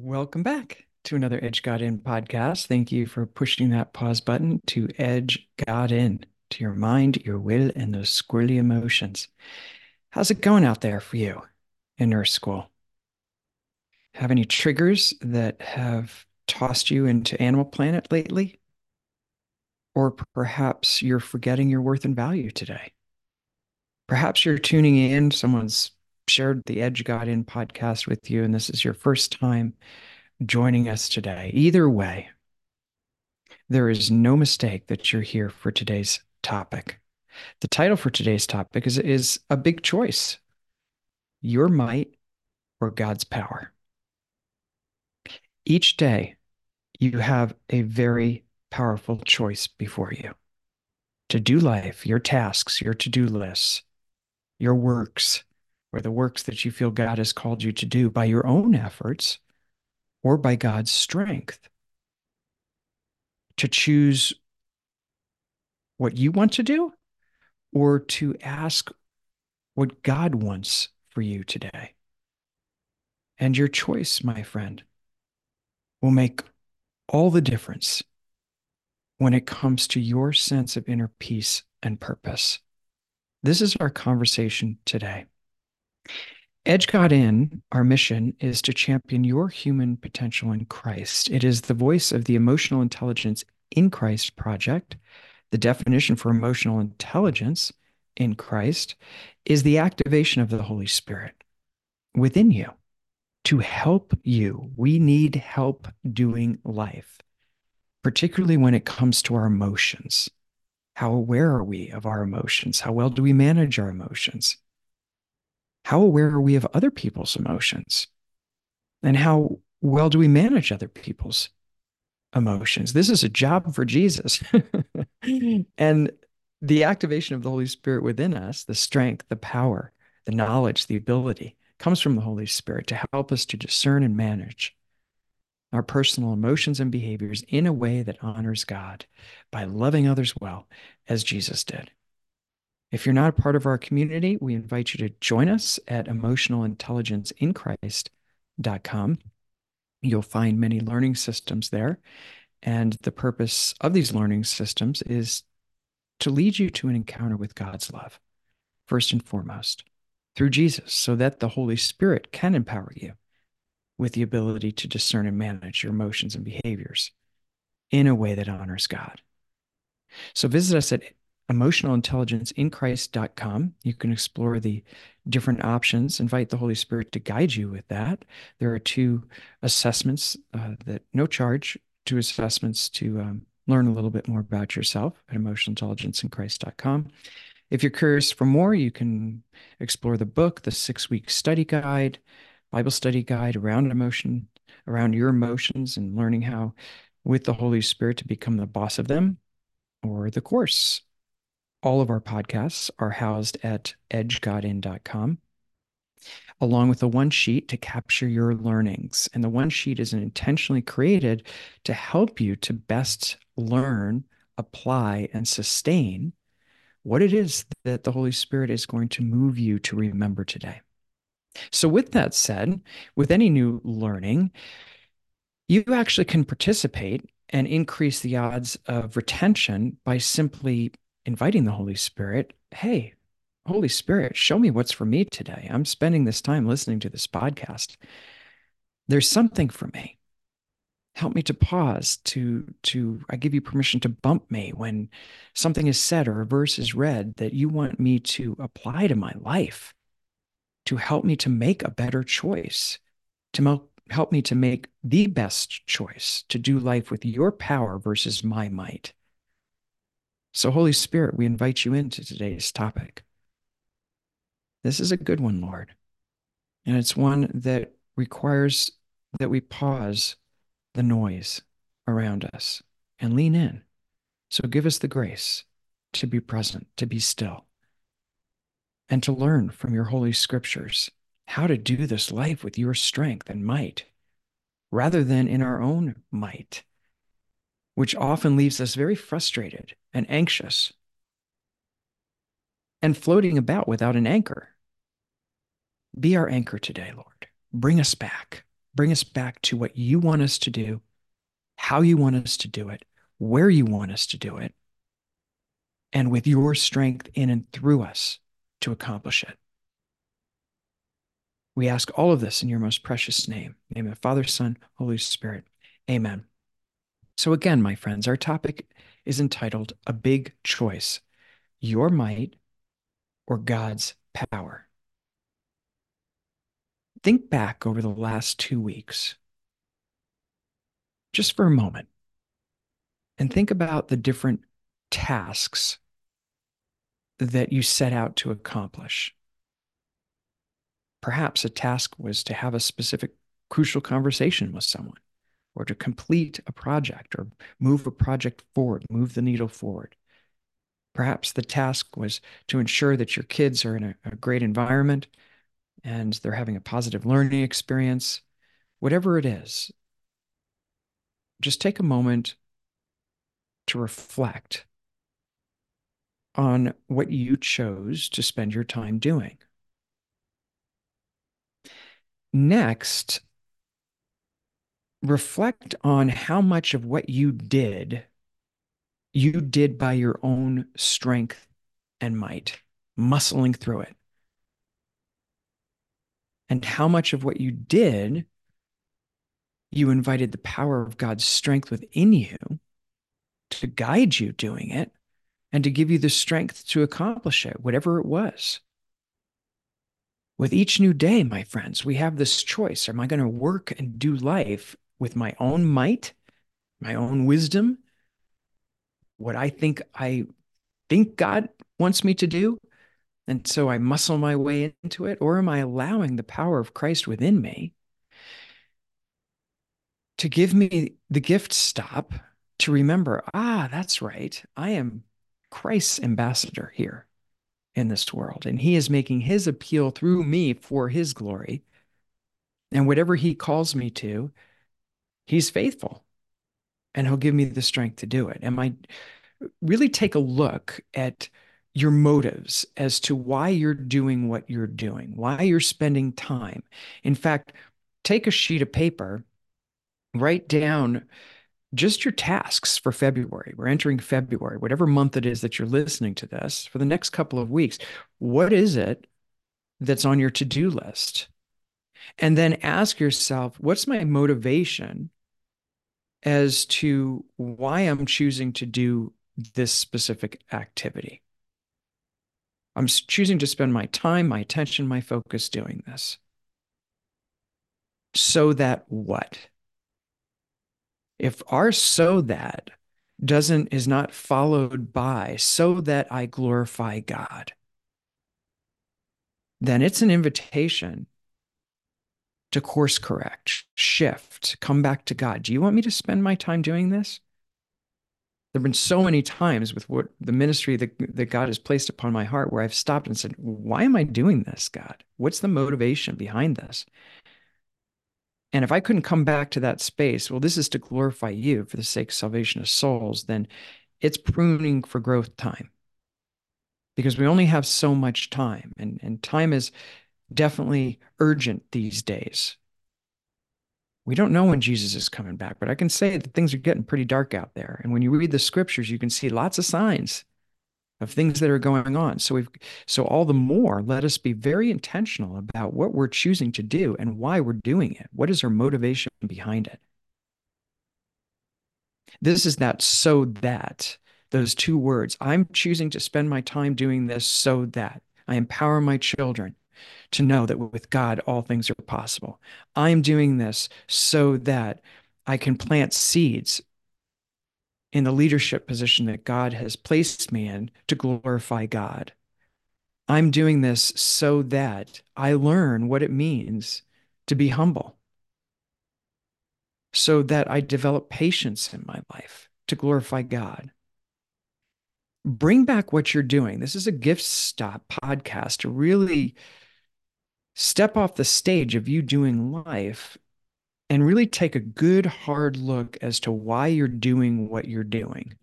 Welcome back to another Edge God In podcast. Thank you for pushing that pause button to edge God in to your mind, your will, and those squirrely emotions. How's it going out there for you in Earth School? Have any triggers that have tossed you into Animal Planet lately? Or perhaps you're forgetting your worth and value today. Perhaps you're tuning in, someone's shared the Edge God In podcast with you, and this is your first time joining us today. Either way, there is no mistake that you're here for today's topic. The title for today's topic is, is a big choice your might or God's power. Each day, you have a very powerful choice before you to do life, your tasks, your to do lists, your works, or the works that you feel God has called you to do by your own efforts or by God's strength. To choose what you want to do or to ask what God wants for you today. And your choice, my friend, will make all the difference when it comes to your sense of inner peace and purpose. This is our conversation today. Edge God In, our mission is to champion your human potential in Christ. It is the voice of the Emotional Intelligence in Christ project. The definition for emotional intelligence in Christ is the activation of the Holy Spirit within you to help you. We need help doing life, particularly when it comes to our emotions. How aware are we of our emotions? How well do we manage our emotions? How aware are we of other people's emotions? And how well do we manage other people's emotions? This is a job for Jesus. Mm-hmm. and the activation of the Holy Spirit within us, the strength, the power, the knowledge, the ability, comes from the Holy Spirit to help us to discern and manage our personal emotions and behaviors in a way that honors God by loving others well, as Jesus did. If you're not a part of our community, we invite you to join us at emotionalintelligenceinchrist.com. You'll find many learning systems there. And the purpose of these learning systems is to lead you to an encounter with God's love, first and foremost, through Jesus, so that the Holy Spirit can empower you with the ability to discern and manage your emotions and behaviors in a way that honors God. So visit us at emotionalintelligenceinchrist.com. You can explore the different options, invite the Holy Spirit to guide you with that. There are two assessments uh, that no charge, two assessments to um, learn a little bit more about yourself at emotionalintelligenceinchrist.com. If you're curious for more, you can explore the book, the six week study guide, Bible study guide around emotion, around your emotions, and learning how, with the Holy Spirit, to become the boss of them, or the course all of our podcasts are housed at edgegodin.com, along with a one sheet to capture your learnings. And the one sheet is intentionally created to help you to best learn, apply, and sustain what it is that the Holy Spirit is going to move you to remember today. So, with that said, with any new learning, you actually can participate and increase the odds of retention by simply inviting the Holy Spirit, hey, Holy Spirit, show me what's for me today. I'm spending this time listening to this podcast. There's something for me. Help me to pause, to to I give you permission to bump me when something is said or a verse is read that you want me to apply to my life, to help me to make a better choice, to help me to make the best choice, to do life with your power versus my might. So, Holy Spirit, we invite you into today's topic. This is a good one, Lord. And it's one that requires that we pause the noise around us and lean in. So, give us the grace to be present, to be still, and to learn from your holy scriptures how to do this life with your strength and might rather than in our own might which often leaves us very frustrated and anxious and floating about without an anchor. Be our anchor today, Lord. Bring us back. bring us back to what you want us to do, how you want us to do it, where you want us to do it, and with your strength in and through us to accomplish it. We ask all of this in your most precious name, name of the Father, Son, Holy Spirit. Amen. So, again, my friends, our topic is entitled A Big Choice Your Might or God's Power. Think back over the last two weeks, just for a moment, and think about the different tasks that you set out to accomplish. Perhaps a task was to have a specific crucial conversation with someone, or to complete a project, or move a project forward, move the needle forward. Perhaps the task was to ensure that your kids are in a, a great environment and they're having a positive learning experience. Whatever it is, just take a moment to reflect on what you chose to spend your time doing. Next, reflect on how much of what you did you did by your own strength and might, muscling through it. And how much of what you did you invited the power of God's strength within you to guide you doing it and to give you the strength to accomplish it, whatever it was. With each new day, my friends, we have this choice. Am I going to work and do life with my own might, my own wisdom, what I think I think God wants me to do? And so I muscle my way into it? Or am I allowing the power of Christ within me to give me the gift stop to remember, ah, that's right. I am Christ's ambassador here in this world, and he is making his appeal through me for his glory. And whatever he calls me to, he's faithful and he'll give me the strength to do it. And I really take a look at your motives as to why you're doing what you're doing, why you're spending time. In fact, take a sheet of paper, write down just your tasks for February. We're entering February, whatever month it is that you're listening to this for the next couple of weeks. What is it that's on your to do list? And then ask yourself, what's my motivation as to why I'm choosing to do this specific activity? I'm choosing to spend my time, my attention, my focus doing this. So that what? if our so that doesn't is not followed by so that I glorify God, then it's an invitation to course correct, shift, come back to God. Do you want me to spend my time doing this? There have been so many times with what the ministry that, that God has placed upon my heart where I've stopped and said, Why am I doing this, God? What's the motivation behind this? And if I couldn't come back to that space, well, this is to glorify you for the sake of salvation of souls, then it's pruning for growth time. Because we only have so much time, and, and time is definitely urgent these days. We don't know when Jesus is coming back, but I can say that things are getting pretty dark out there. And when you read the scriptures, you can see lots of signs of things that are going on. So we've so all the more let us be very intentional about what we're choosing to do and why we're doing it. What is our motivation behind it? This is that so that those two words. I'm choosing to spend my time doing this so that I empower my children to know that with God all things are possible. I'm doing this so that I can plant seeds in the leadership position that God has placed me in to glorify God. I'm doing this so that I learn what it means to be humble, so that I develop patience in my life to glorify God. Bring back what you're doing. This is a gift stop podcast to really step off the stage of you doing life and really take a good hard look as to why you're doing what you're doing.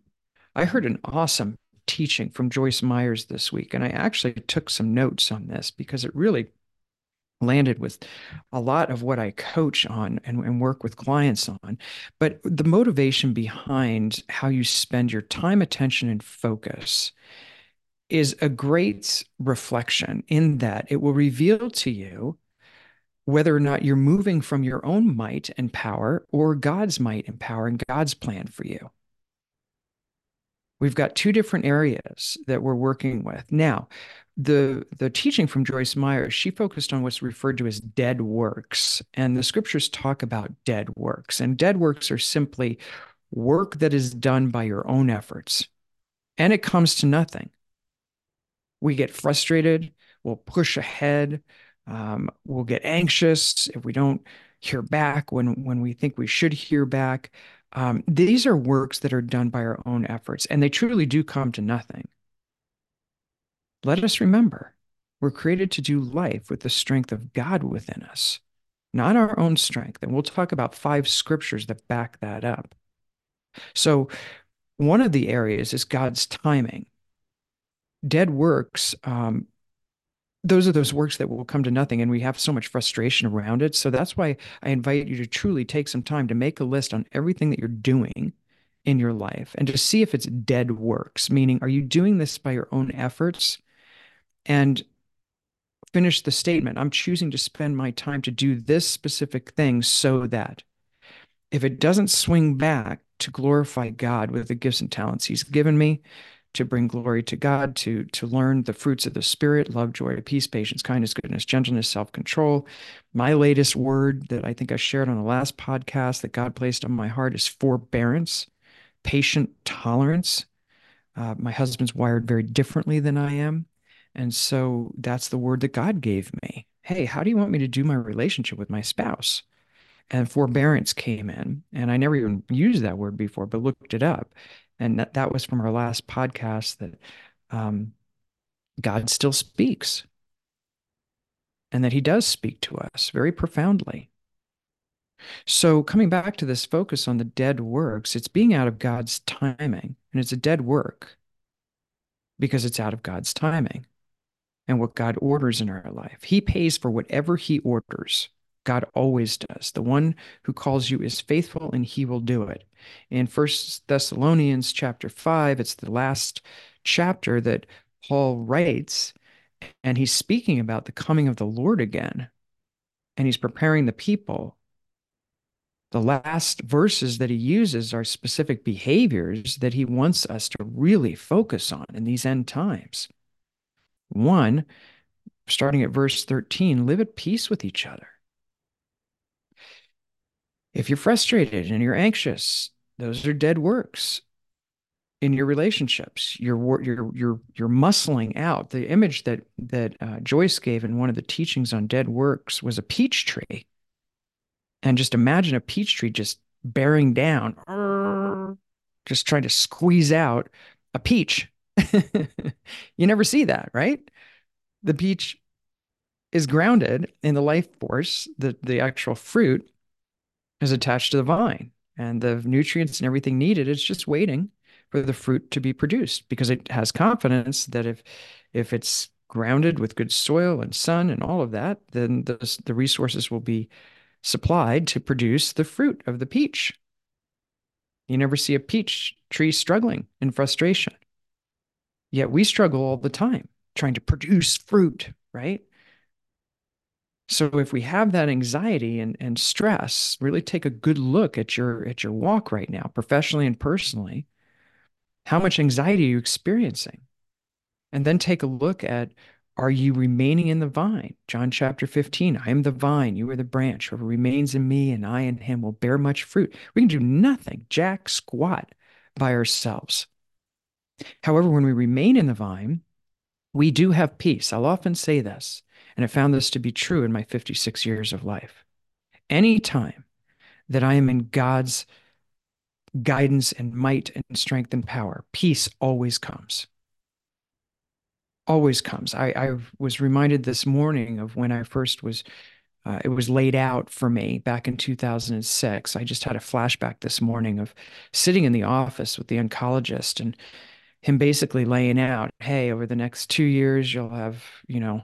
I heard an awesome teaching from Joyce Myers this week, and I actually took some notes on this because it really landed with a lot of what I coach on and, and, work with clients on. But the motivation behind how you spend your time, attention, and focus is a great reflection in that it will reveal to you whether or not you're moving from your own might and power or God's might and power and God's plan for you. We've got two different areas that we're working with. Now, the the teaching from Joyce Meyer, she focused on what's referred to as dead works. And the scriptures talk about dead works. And dead works are simply work that is done by your own efforts. And it comes to nothing. We get frustrated, we'll push ahead, um, we'll get anxious if we don't hear back when when we think we should hear back. Um, these are works that are done by our own efforts, and they truly do come to nothing. Let us remember, we're created to do life with the strength of God within us, not our own strength. And we'll talk about five scriptures that back that up. So, one of the areas is God's timing. Dead works um, those are those works that will come to nothing and we have so much frustration around it. So that's why i invite you to truly take some time to make a list on everything that you're doing in your life and to see if it's dead works meaning are you doing this by your own efforts? And finish the statement i'm choosing to spend my time to do this specific thing so that if it doesn't swing back to glorify god with the gifts and talents he's given me to bring glory to God, to to learn the fruits of the Spirit, love, joy, peace, patience, kindness, goodness, gentleness, self-control. My latest word that I think I shared on the last podcast that God placed on my heart is forbearance, patient tolerance. Uh, my husband's wired very differently than I am. And so that's the word that God gave me. Hey, how do you want me to do my relationship with my spouse? And forbearance came in. And I never even used that word before, but looked it up and that, that was from our last podcast that um, God still speaks and that he does speak to us very profoundly. So, coming back to this focus on the dead works, it's being out of God's timing, and it's a dead work because it's out of God's timing and what God orders in our life. He pays for whatever he orders. God always does. The one who calls you is faithful and he will do it. In First Thessalonians chapter 5, it's the last chapter that Paul writes, and he's speaking about the coming of the Lord again. And he's preparing the people. The last verses that he uses are specific behaviors that he wants us to really focus on in these end times. One, starting at verse 13, live at peace with each other. If you're frustrated and you're anxious, those are dead works in your relationships. You're you're you're you're muscling out. The image that that uh, Joyce gave in one of the teachings on dead works was a peach tree, and just imagine a peach tree just bearing down, just trying to squeeze out a peach. you never see that, right? The peach is grounded in the life force, the the actual fruit is attached to the vine and the nutrients and everything needed. It's just waiting for the fruit to be produced because it has confidence that if if it's grounded with good soil and sun and all of that then the, the resources will be supplied to produce the fruit of the peach you never see a peach tree struggling in frustration yet we struggle all the time trying to produce fruit right so if we have that anxiety and, and stress, really take a good look at your at your walk right now, professionally and personally. How much anxiety are you experiencing? And then take a look at are you remaining in the vine? John chapter 15, I am the vine, you are the branch. Whoever remains in me and I in him will bear much fruit. We can do nothing, jack squat by ourselves. However, when we remain in the vine, we do have peace. I'll often say this and I found this to be true in my 56 years of life. Anytime that I am in God's guidance and might and strength and power, peace always comes. Always comes. I, I was reminded this morning of when I first was, uh, it was laid out for me back in 2006. I just had a flashback this morning of sitting in the office with the oncologist and him basically laying out, hey, over the next two years, you'll have, you know,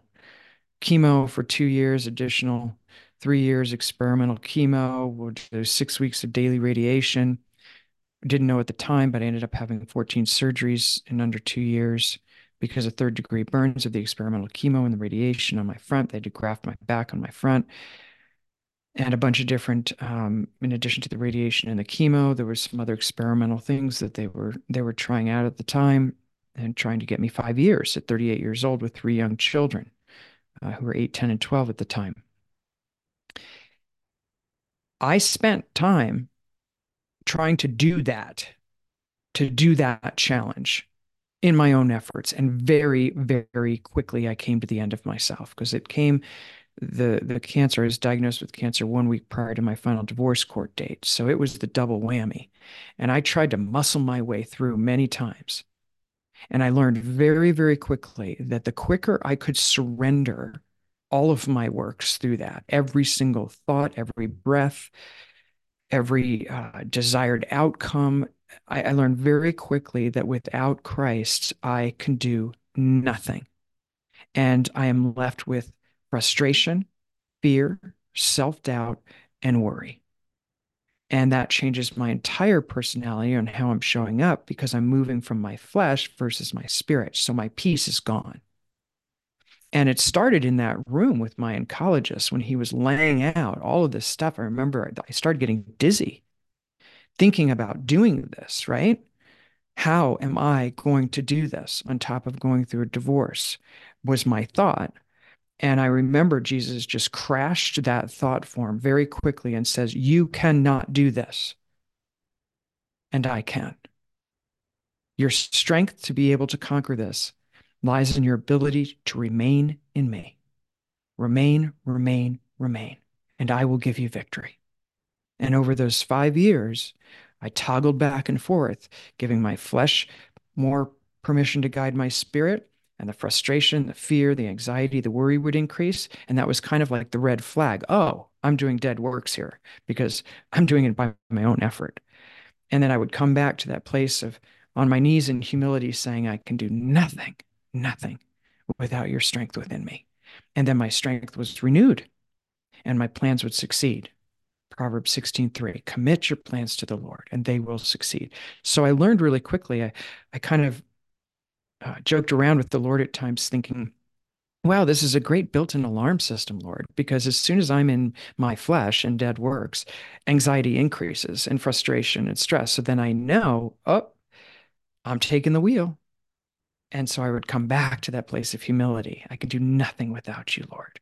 chemo for two years, additional three years experimental chemo, we'll do six weeks of daily radiation. Didn't know at the time, but I ended up having 14 surgeries in under two years because of third degree burns of the experimental chemo and the radiation on my front. They had to graft my back on my front and a bunch of different um, in addition to the radiation and the chemo there was some other experimental things that they were they were trying out at the time and trying to get me five years at 38 years old with three young children uh, who were 8 10 and 12 at the time i spent time trying to do that to do that challenge in my own efforts and very very quickly i came to the end of myself because it came the the cancer. I was diagnosed with cancer one week prior to my final divorce court date, so it was the double whammy. And I tried to muscle my way through many times. And I learned very, very quickly that the quicker I could surrender all of my works through that, every single thought, every breath, every uh, desired outcome, I, I learned very quickly that without Christ, I can do nothing. And I am left with frustration, fear, self doubt, and worry. And that changes my entire personality and how I'm showing up because I'm moving from my flesh versus my spirit. So my peace is gone. And it started in that room with my oncologist when he was laying out all of this stuff. I remember I started getting dizzy thinking about doing this, right? How am I going to do this on top of going through a divorce? Was my thought. And I remember Jesus just crashed that thought form very quickly and says, You cannot do this. And I can. Your strength to be able to conquer this lies in your ability to remain in me. Remain, remain, remain, and I will give you victory. And over those five years, I toggled back and forth, giving my flesh more permission to guide my spirit and the frustration, the fear, the anxiety, the worry would increase. And that was kind of like the red flag. Oh, I'm doing dead works here because I'm doing it by my own effort. And then I would come back to that place of on my knees in humility saying, I can do nothing, nothing without your strength within me. And then my strength was renewed and my plans would succeed. Proverbs 16:3 commit your plans to the Lord and they will succeed. So I learned really quickly I I kind of uh, joked around with the Lord at times, thinking, wow, this is a great built in alarm system, Lord, because as soon as I'm in my flesh and dead works, anxiety increases and frustration and stress. So then I know, oh, I'm taking the wheel. And so I would come back to that place of humility. I can do nothing without you, Lord.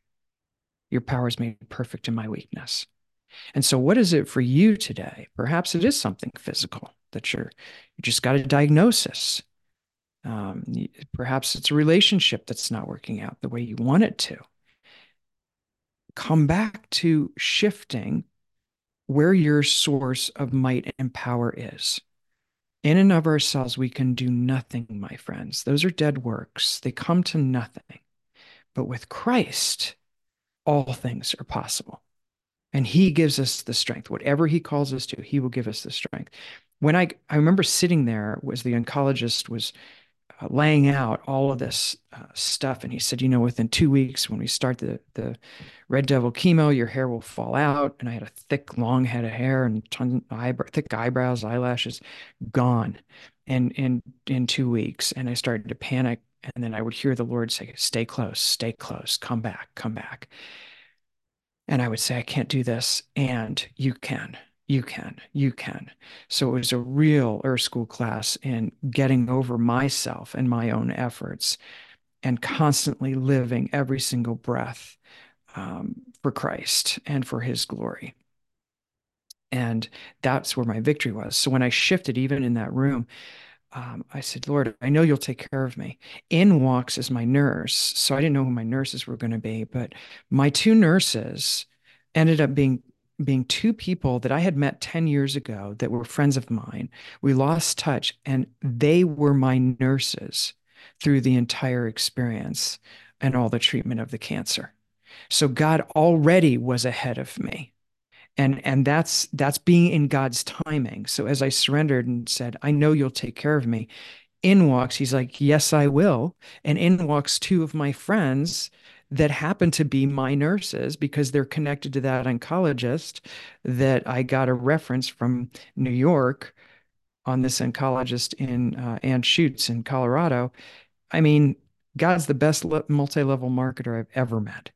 Your power is made perfect in my weakness. And so, what is it for you today? Perhaps it is something physical that you're, you just got a diagnosis um, perhaps it's a relationship that's not working out the way you want it to. Come back to shifting where your source of might and power is. In and of ourselves, we can do nothing, my friends. Those are dead works, they come to nothing. But with Christ, all things are possible. And he gives us the strength. Whatever he calls us to, he will give us the strength. When I I remember sitting there was the oncologist was laying out all of this uh, stuff. And he said, you know, within two weeks, when we start the, the red devil chemo, your hair will fall out. And I had a thick, long head of hair and eyebrow, thick eyebrows, eyelashes gone. And in, in two weeks. And I started to panic. And then I would hear the Lord say, stay close, stay close, come back, come back. And I would say, I can't do this. And you can you can, you can. So it was a real Earth School class in getting over myself and my own efforts and constantly living every single breath um, for Christ and for his glory. And that's where my victory was. So when I shifted, even in that room, um, I said, Lord, I know you'll take care of me. In walks as my nurse. So I didn't know who my nurses were going to be, but my two nurses ended up being being two people that I had met 10 years ago that were friends of mine. We lost touch, and they were my nurses through the entire experience and all the treatment of the cancer. So God already was ahead of me. And, and that's that's being in God's timing. So as I surrendered and said, I know you'll take care of me, in walks, he's like, Yes, I will. And in walks two of my friends that happen to be my nurses because they're connected to that oncologist that I got a reference from New York on this oncologist in uh, Anschutz in Colorado. I mean, God's the best multi level marketer I've ever met.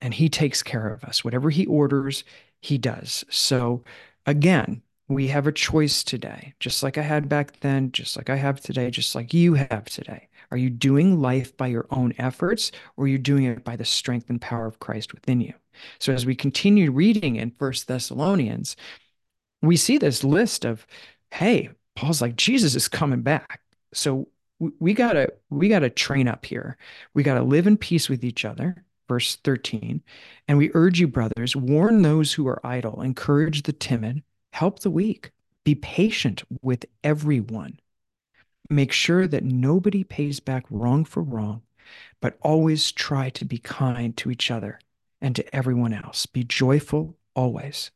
And he takes care of us. Whatever he orders, he does. So, again, we have a choice today, just like I had back then, just like I have today, just like you have today. Are you doing life by your own efforts or are you doing it by the strength and power of Christ within you? So as we continue reading in First Thessalonians, we see this list of, hey, Paul's like, Jesus is coming back. So we gotta we gotta train up here. We gotta live in peace with each other. Verse 13. And we urge you, brothers, warn those who are idle, encourage the timid Help the weak. Be patient with everyone. Make sure that nobody pays back wrong for wrong, but always try to be kind to each other and to everyone else. Be joyful always.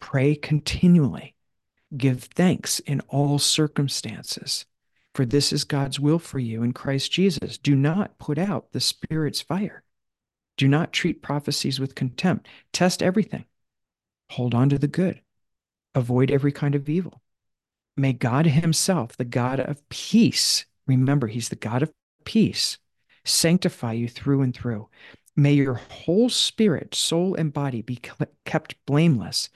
Pray continually. Give thanks in all circumstances, for this is God's will for you in Christ Jesus. Do not put out the Spirit's fire. Do not treat prophecies with contempt. Test everything. Hold on to the good avoid every kind of evil. May God Himself, the God of peace, remember, He's the God of peace, sanctify you through and through. May your whole spirit, soul, and body be kept blameless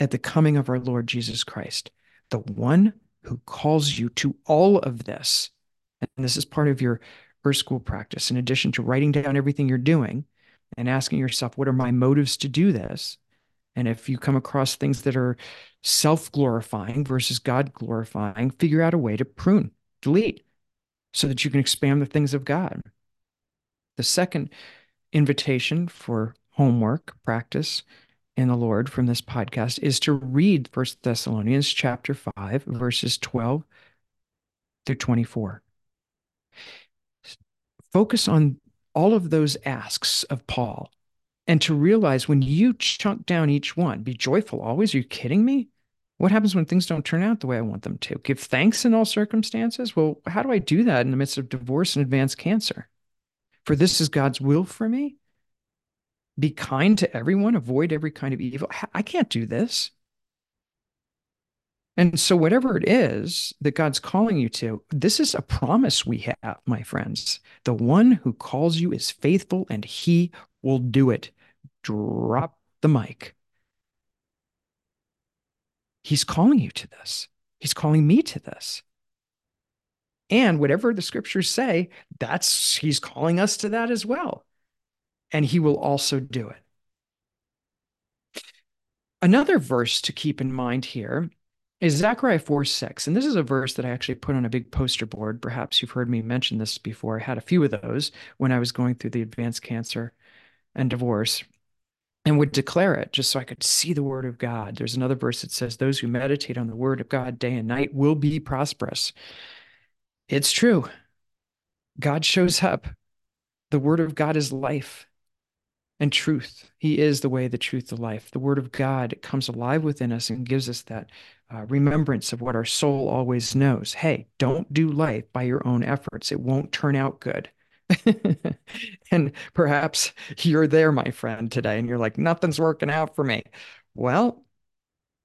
at the coming of our Lord Jesus Christ, the one who calls you to all of this. And this is part of your Earth School practice. In addition to writing down everything you're doing and asking yourself, what are my motives to do this? And if you come across things that are self glorifying versus God glorifying, figure out a way to prune, delete, so that you can expand the things of God. The second invitation for homework practice in the Lord from this podcast is to read First Thessalonians chapter 5 verses 12 through 24. Focus on all of those asks of Paul and to realize when you chunk down each one, be joyful always. Are you kidding me? What happens when things don't turn out the way I want them to? Give thanks in all circumstances? Well, how do I do that in the midst of divorce and advanced cancer? For this is God's will for me. Be kind to everyone, avoid every kind of evil. I can't do this. And so, whatever it is that God's calling you to, this is a promise we have, my friends. The one who calls you is faithful and he will do it. Drop the mic. He's calling you to this. He's calling me to this. And whatever the scriptures say, that's he's calling us to that as well. And he will also do it. Another verse to keep in mind here is Zechariah 4 6. And this is a verse that I actually put on a big poster board. Perhaps you've heard me mention this before. I had a few of those when I was going through the advanced cancer and divorce and would declare it just so I could see the word of God. There's another verse that says, Those who meditate on the word of God day and night will be prosperous. It's true. God shows up. The word of God is life and truth. He is the way, the truth, the life. The word of God comes alive within us and gives us that uh, remembrance of what our soul always knows. Hey, don't do life by your own efforts, it won't turn out good. and perhaps you're there, my friend, today, and you're like, nothing's working out for me. Well,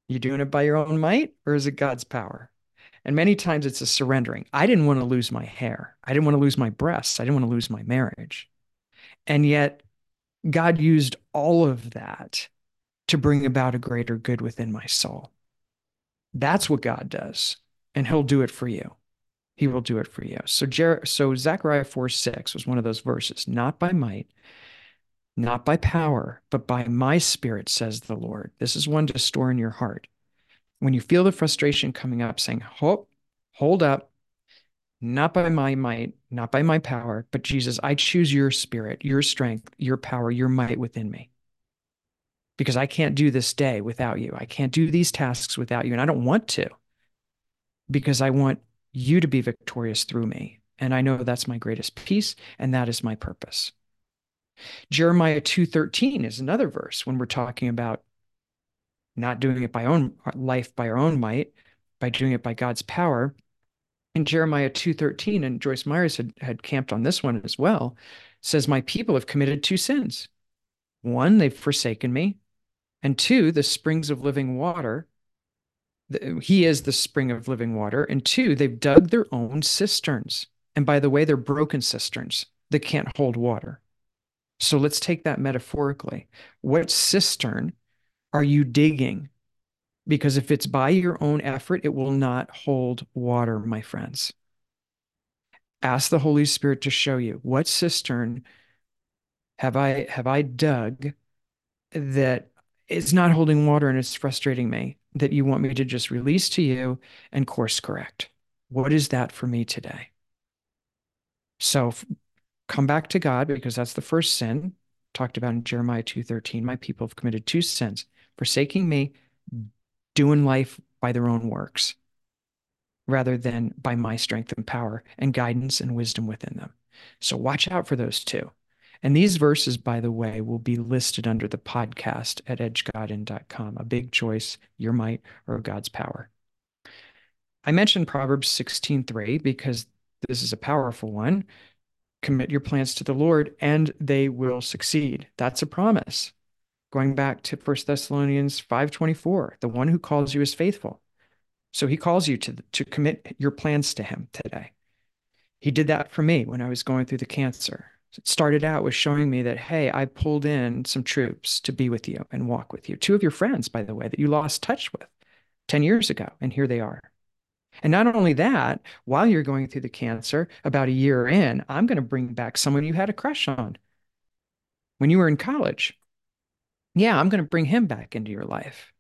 you doing it by your own might, or is it God's power? And many times it's a surrendering. I didn't want to lose my hair. I didn't want to lose my breasts. I didn't want to lose my marriage. And yet, God used all of that to bring about a greater good within my soul. That's what God does, and He'll do it for you he will do it for you. So, Jer- so Zechariah 4 6 was one of those verses, not by might, not by power, but by my spirit, says the Lord. This is one to store in your heart. When you feel the frustration coming up, saying, Hope, hold up, not by my might, not by my power, but Jesus, I choose your spirit, your strength, your power, your might within me. Because I can't do this day without you. I can't do these tasks without you. And I don't want to because I want you to be victorious through me. And I know that's my greatest peace and that is my purpose. Jeremiah 2:13 is another verse when we're talking about not doing it by own life by our own might, by doing it by God's power. In Jeremiah 2:13 and Joyce Myers had, had camped on this one as well, says, My people have committed two sins. One, they've forsaken me. And two, the springs of living water. He is the spring of living water. And two, they've dug their own cisterns. And by the way, they're broken cisterns that can't hold water. So let's take that metaphorically. What cistern are you digging? Because if it's by your own effort, it will not hold water, my friends. Ask the Holy Spirit to show you what cistern have I have I dug that is not holding water and it's frustrating me that you want me to just release to you and course correct. What is that for me today? So come back to God because that's the first sin talked about in Jeremiah 2:13. My people have committed two sins, forsaking me, doing life by their own works rather than by my strength and power and guidance and wisdom within them. So watch out for those two. And these verses, by the way, will be listed under the podcast at edgegodin.com. A big choice, your might or God's power. I mentioned Proverbs 16:3 because this is a powerful one commit your plans to the Lord and they will succeed. That's a promise. Going back to 1 Thessalonians 5:24, the one who calls you is faithful. So he calls you to to commit your plans to him today. He did that for me when I was going through the cancer. It started out with showing me that, hey, I pulled in some troops to be with you and walk with you. Two of your friends, by the way, that you lost touch with 10 years ago, and here they are. And not only that, while you're going through the cancer, about a year in, I'm going to bring back someone you had a crush on when you were in college. Yeah, I'm going to bring him back into your life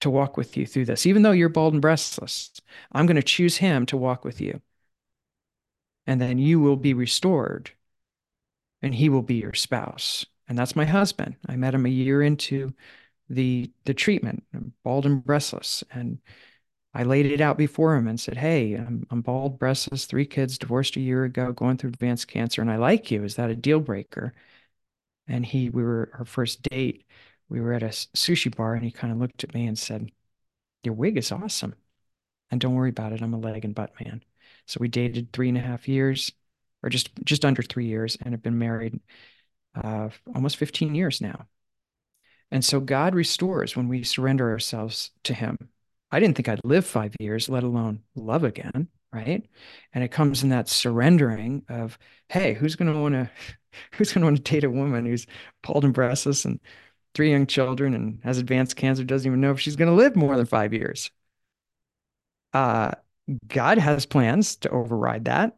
to walk with you through this. Even though you're bald and breastless, I'm going to choose him to walk with you. And then you will be restored and he will be your spouse. And that's my husband. I met him a year into the the treatment, I'm bald and breastless. And I laid it out before him and said, Hey, I'm, I'm bald, breastless, three kids, divorced a year ago, going through advanced cancer, and I like you. Is that a deal breaker? And he, we were our first date. We were at a sushi bar, and he kind of looked at me and said, Your wig is awesome. And don't worry about it. I'm a leg and butt man. So we dated three and a half years, or just just under three years, and have been married uh, almost 15 years now. And so God restores when we surrender ourselves to Him. I didn't think I'd live five years, let alone love again. Right. And it comes in that surrendering of, hey, who's going to want to, who's going to want to date a woman who's bald and breastless and three young children and has advanced cancer, doesn't even know if she's going to live more than five years. Uh, God has plans to override that.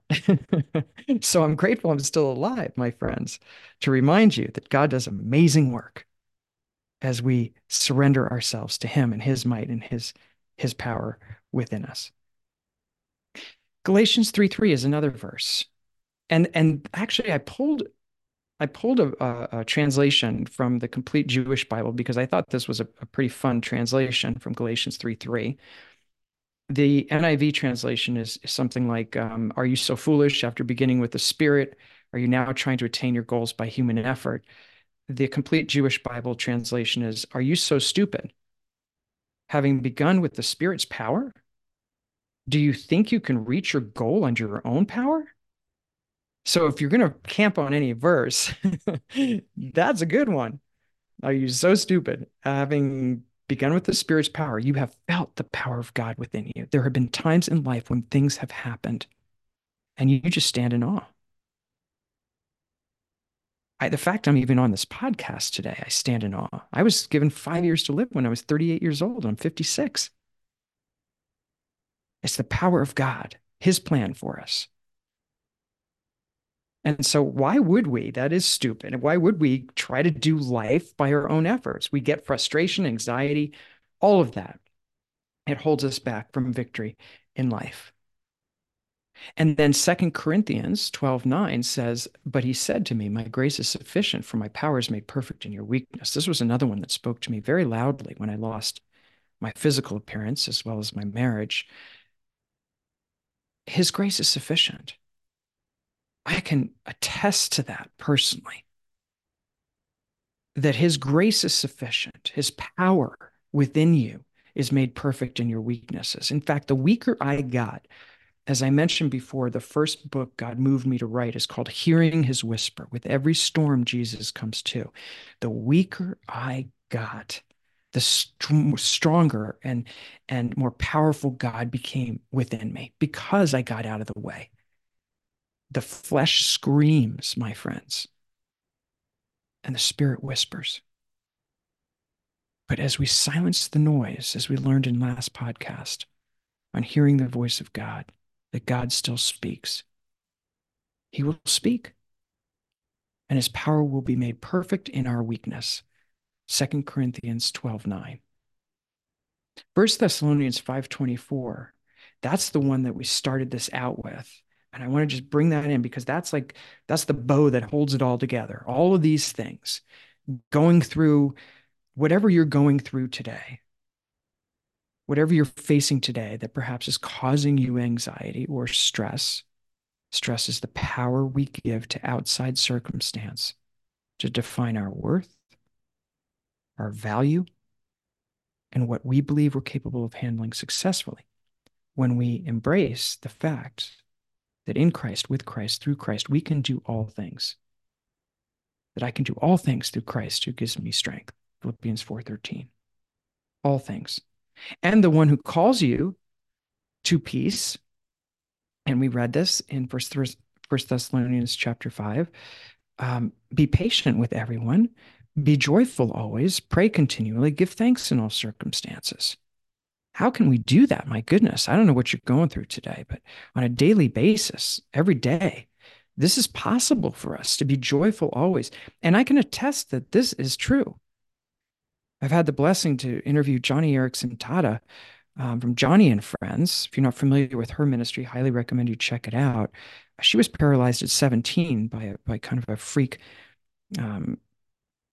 so I'm grateful I'm still alive, my friends, to remind you that God does amazing work as we surrender ourselves to Him and His might and His his power within us. Galatians 3 3 is another verse. And and actually I pulled I pulled a, a, a, translation from the complete Jewish Bible because I thought this was a, a pretty fun translation from Galatians 3 3. The NIV translation is, something like, um, Are you so foolish after beginning with the Spirit? Are you now trying to attain your goals by human effort? The complete Jewish Bible translation is, Are you so stupid having begun with the Spirit's power? Do you think you can reach your goal under your own power? So if you're going to camp on any verse, that's a good one. Are you so stupid? Having begun with the Spirit's power, you have felt the power of God within you. There have been times in life when things have happened and you just stand in awe. I, the fact I'm even on this podcast today, I stand in awe. I was given five years to live when I was 38 years old. I'm 56. It's the power of God, His plan for us. And so, why would we? That is stupid. Why would we try to do life by our own efforts? We get frustration, anxiety, all of that. It holds us back from victory in life. And then Second Corinthians 12 9 says, But he said to me, My grace is sufficient, for my power is made perfect in your weakness. This was another one that spoke to me very loudly when I lost my physical appearance as well as my marriage. His grace is sufficient. I can attest to that personally. That his grace is sufficient, his power within you is made perfect in your weaknesses. In fact, the weaker I got, as I mentioned before, the first book God moved me too write is called Hearing His Whisper. With every storm, Jesus comes to. The weaker I got, the st- stronger and and more powerful God became within me because I got out of the way. The flesh screams, my friends, and the spirit whispers. But as we silence the noise, as we learned in last podcast on hearing the voice of God, that God still speaks, he will speak. And his power will be made perfect in our weakness. 2 Corinthians 12 9. 1 Thessalonians 5:24. That's the one that we started this out with. And I want to just bring that in because that's like that's the bow that holds it all together. All of these things going through whatever you're going through today. Whatever you're facing today that perhaps is causing you anxiety or stress. Stress is the power we give to outside circumstance to define our worth our value, and what we believe we're capable of handling successfully when we embrace the fact that in Christ, with Christ, through Christ, we can do all things. That I can do all things through Christ who gives me strength. Philippians 4:13. All things. And the one who calls you to peace, and we read this in First Thessalonians chapter 5. Um, be patient with everyone, be joyful always, pray continually, give thanks in all circumstances. How can we do that? My goodness, I don't know what you're going through today, but on a daily basis, every day, this is possible for us to be joyful always. And I can attest that this is true. I've had the blessing to interview Joni Eareckson Tada um, from Joni and Friends. If you're not familiar with her ministry, highly recommend you check it out. She was paralyzed at 17 by a, by kind of a freak um,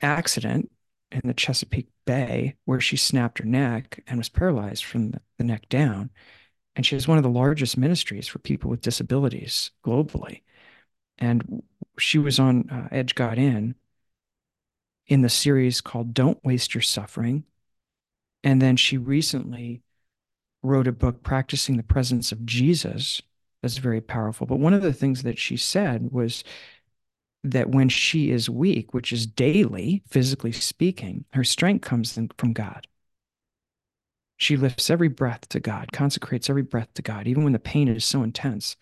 accident in the Chesapeake Bay where she snapped her neck and was paralyzed from the, neck down. And she has one of the largest ministries for people with disabilities globally. And she was on uh, Edge God In in the series called Don't Waste Your Suffering. And then she recently wrote a book, Practicing the Presence of Jesus. That's very powerful. But one of the things that she said was that when she is weak, which is daily, physically speaking, her strength comes from God. She lifts every breath to God, consecrates every breath to God, even when the pain is so intense.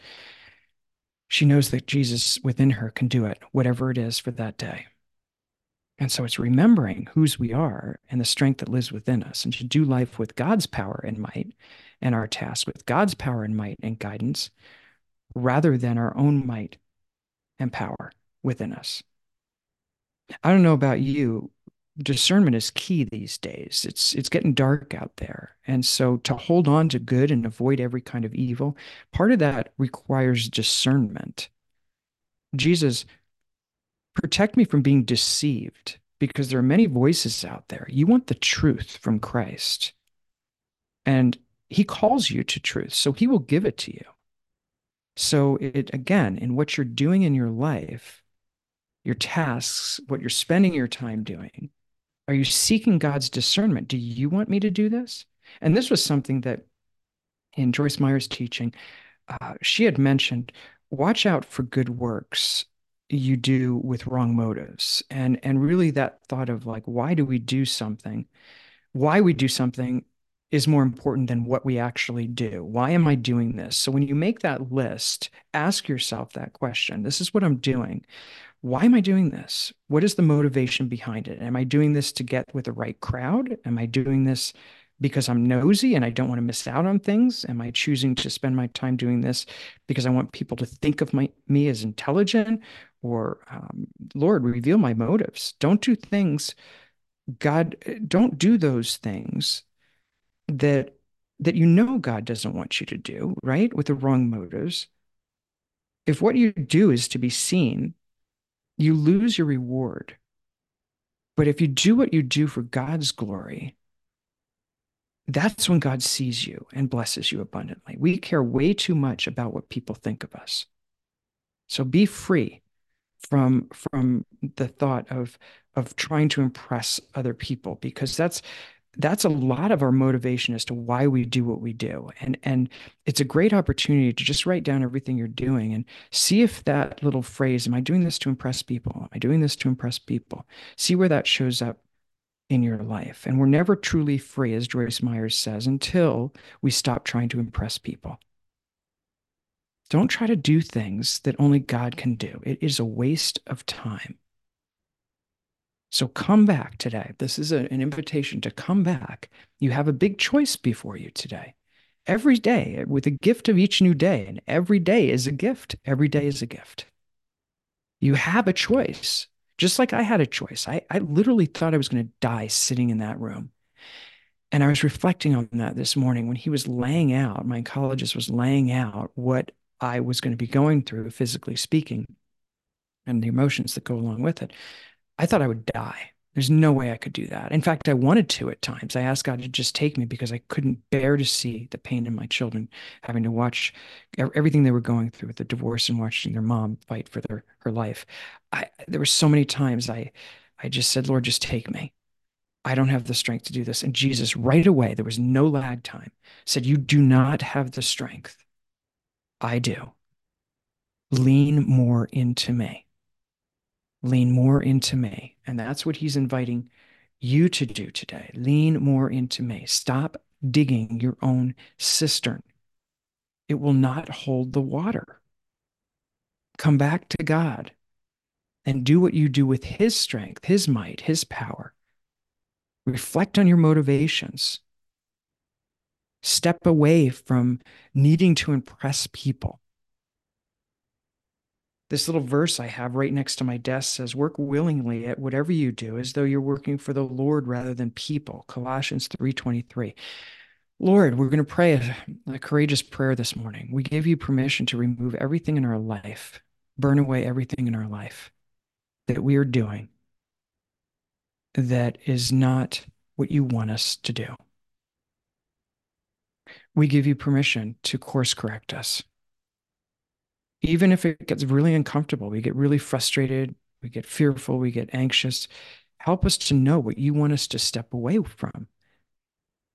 She knows that Jesus within her can do it, whatever it is for that day. And so it's remembering whose we are and the strength that lives within us, and to do life with God's power and might, and our task with God's power and might and guidance, rather than our own might and power within us. I don't know about you, discernment is key these days. It's it's getting dark out there. And so to hold on to good and avoid every kind of evil, part of that requires discernment. Jesus protect me from being deceived because there are many voices out there. You want the truth from Christ. And he calls you to truth, so he will give it to you. So it again, in what you're doing in your life, your tasks, what you're spending your time doing? Are you seeking God's discernment? Do you want me to do this? And this was something that in Joyce Meyer's teaching, uh, she had mentioned watch out for good works you do with wrong motives. And, and really that thought of like, why do we do something? Why we do something is more important than what we actually do. Why am I doing this? So when you make that list, ask yourself that question. This is what I'm doing why am I doing this? What is the motivation behind it? Am I doing this to get with the right crowd? Am I doing this because I'm nosy and I don't want to miss out on things? Am I choosing to spend my time doing this because I want people to think of my, me as intelligent? Or, um, Lord, reveal my motives. Don't do things, God, don't do those things that that you know God doesn't want you to do, right? With the wrong motives. If what you do is to be seen, you lose your reward. But if you do what you do for God's glory, that's when God sees you and blesses you abundantly. We care way too much about what people think of us. So be free from from the thought of of trying to impress other people because that's that's a lot of our motivation as to why we do what we do. And and it's a great opportunity to just write down everything you're doing and see if that little phrase, am I doing this to impress people? Am I doing this to impress people? See where that shows up in your life. And we're never truly free, as Joyce Myers says, until we stop trying to impress people. Don't try to do things that only God can do. It is a waste of time. So come back today. This is a, an invitation to come back. You have a big choice before you today. Every day, eh, with a gift of each new day, and every day is a gift. Every day is a gift. You have a choice, just like I had a choice. I, I literally thought I was going to die sitting in that room. And I was reflecting on that this morning when he was laying out, my oncologist was laying out what I was going to be going through, physically speaking, and the emotions that go along with it. I thought I would die. There's no way I could do that. In fact, I wanted to at times. I asked God to just take me because I couldn't bear to see the pain in my children, having to watch everything they were going through with the divorce and watching their mom fight for their her life. I there were so many times I I just said, Lord, just take me. I don't have the strength to do this. And Jesus, right away, there was no lag time, said, You do not have the strength. I do. Lean more into me lean more into me. And that's what he's inviting you to do today. Lean more into me. Stop digging your own cistern. It will not hold the water. Come back to God and do what you do with his strength, his might, his power. Reflect on your motivations. Step away from needing to impress people this little verse I have right next to my desk says, Work willingly at whatever you do as though you're working for the Lord rather than people. Colossians 3:23. Lord, we're going to pray a, a courageous prayer this morning. We give you permission to remove everything in our life, burn away everything in our life that we are doing that is not what you want us to do. We give you permission to course correct us even if it gets really uncomfortable, we get really frustrated, we get fearful, we get anxious, help us to know what you want us to step away from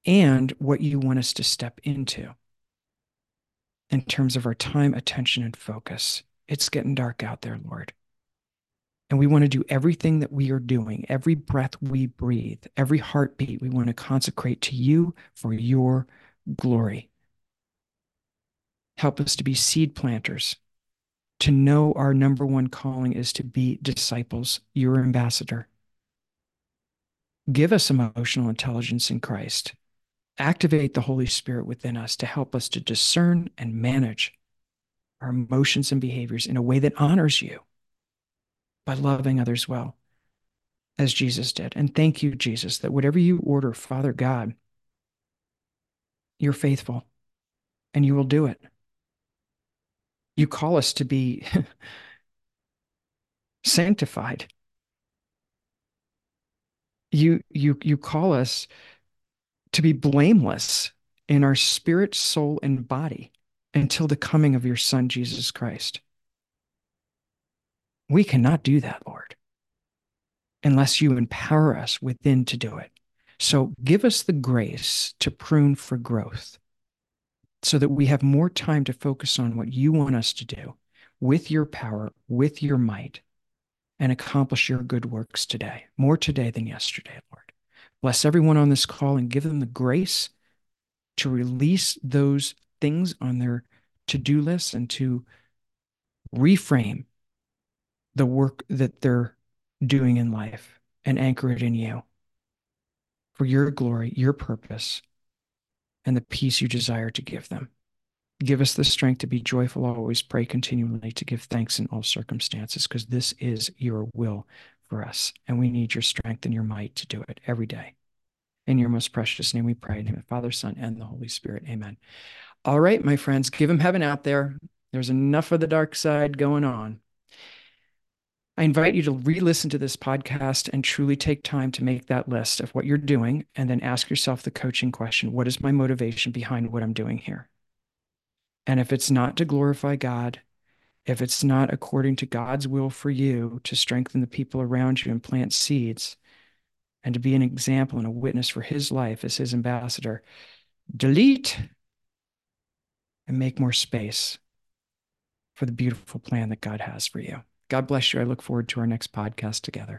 and what you want us to step into in terms of our time, attention, and focus. It's getting dark out there, Lord. And we want to do everything that we are doing, every breath we breathe, every heartbeat, we want to consecrate to you for your glory. Help us to be seed planters to know our number one calling is to be disciples, your ambassador. Give us emotional intelligence in Christ. Activate the Holy Spirit within us to help us to discern and manage our emotions and behaviors in a way that honors you by loving others well, as Jesus did. And thank you, Jesus, that whatever you order, Father God, you're faithful and you will do it you call us to be sanctified. You you you call us to be blameless in our spirit, soul, and body until the coming of your Son, Jesus Christ. We cannot do that, Lord, unless you empower us within to do it. So give us the grace to prune for growth so that we have more time to focus on what you want us to do with your power, with your might, and accomplish your good works today, more today than yesterday, Lord. Bless everyone on this call and give them the grace to release those things on their to do list and to reframe the work that they're doing in life and anchor it in you for your glory, your purpose, and the peace you desire to give them. Give us the strength to be joyful always, pray continually, to give thanks in all circumstances, because this is your will for us. And we need your strength and your might to do it every day. In your most precious name we pray, in the Father, Son, and the Holy Spirit. Amen. All right, my friends, give them heaven out there. There's enough of the dark side going on. I invite you to re listen to this podcast and truly take time to make that list of what you're doing and then ask yourself the coaching question What is my motivation behind what I'm doing here? And if it's not to glorify God, if it's not according to God's will for you to strengthen the people around you and plant seeds and to be an example and a witness for his life as his ambassador, delete and make more space for the beautiful plan that God has for you. God bless you. I look forward to our next podcast together.